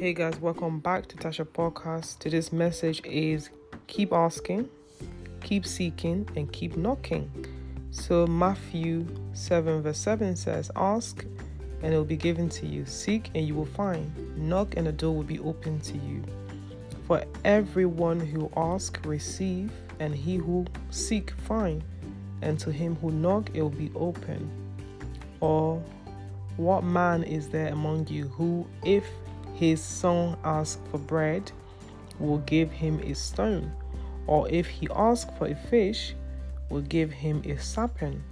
Hey guys, welcome back to Tasha Podcast. Today's message is keep asking, keep seeking, and keep knocking. So, Matthew 7, verse 7 says, Ask and it will be given to you, seek and you will find, knock and the door will be opened to you. For everyone who asks, receive, and he who seek, find, and to him who knock, it will be open. Or, what man is there among you who, if his son asks for bread, will give him a stone? Or if he asks for a fish, will give him a serpent?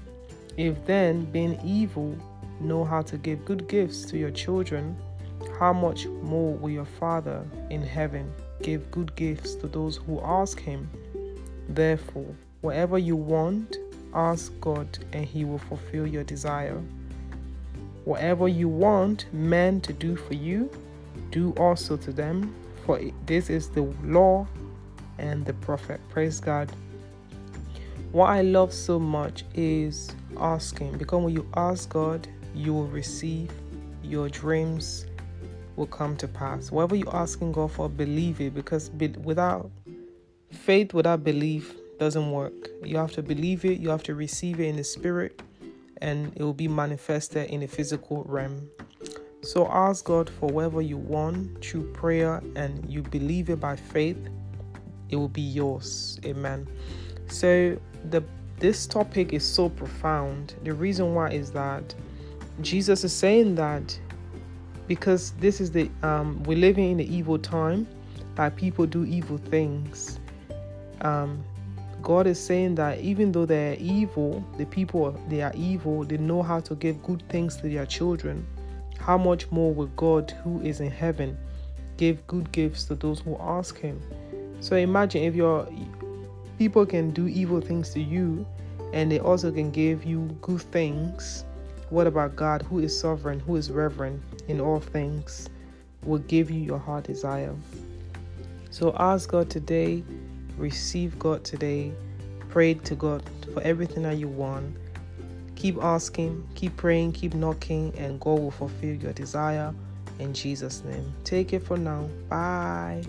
If then, being evil, know how to give good gifts to your children, how much more will your Father in heaven give good gifts to those who ask him? Therefore, whatever you want, ask God, and he will fulfill your desire. Whatever you want men to do for you, do also to them, for this is the law and the prophet. Praise God. What I love so much is asking because when you ask God, you will receive your dreams will come to pass. Whatever you're asking God for, believe it because without faith, without belief, doesn't work. You have to believe it, you have to receive it in the spirit, and it will be manifested in the physical realm. So ask God for whatever you want through prayer and you believe it by faith, it will be yours. Amen. So the this topic is so profound. The reason why is that Jesus is saying that because this is the um, we're living in the evil time that people do evil things. Um, God is saying that even though they're evil, the people they are evil, they know how to give good things to their children. How much more will God, who is in heaven, give good gifts to those who ask Him? So imagine if your people can do evil things to you, and they also can give you good things. What about God, who is sovereign, who is reverent in all things, will give you your heart desire? So ask God today receive God today. Pray to God for everything that you want. Keep asking, keep praying, keep knocking, and God will fulfill your desire in Jesus' name. Take it for now. Bye.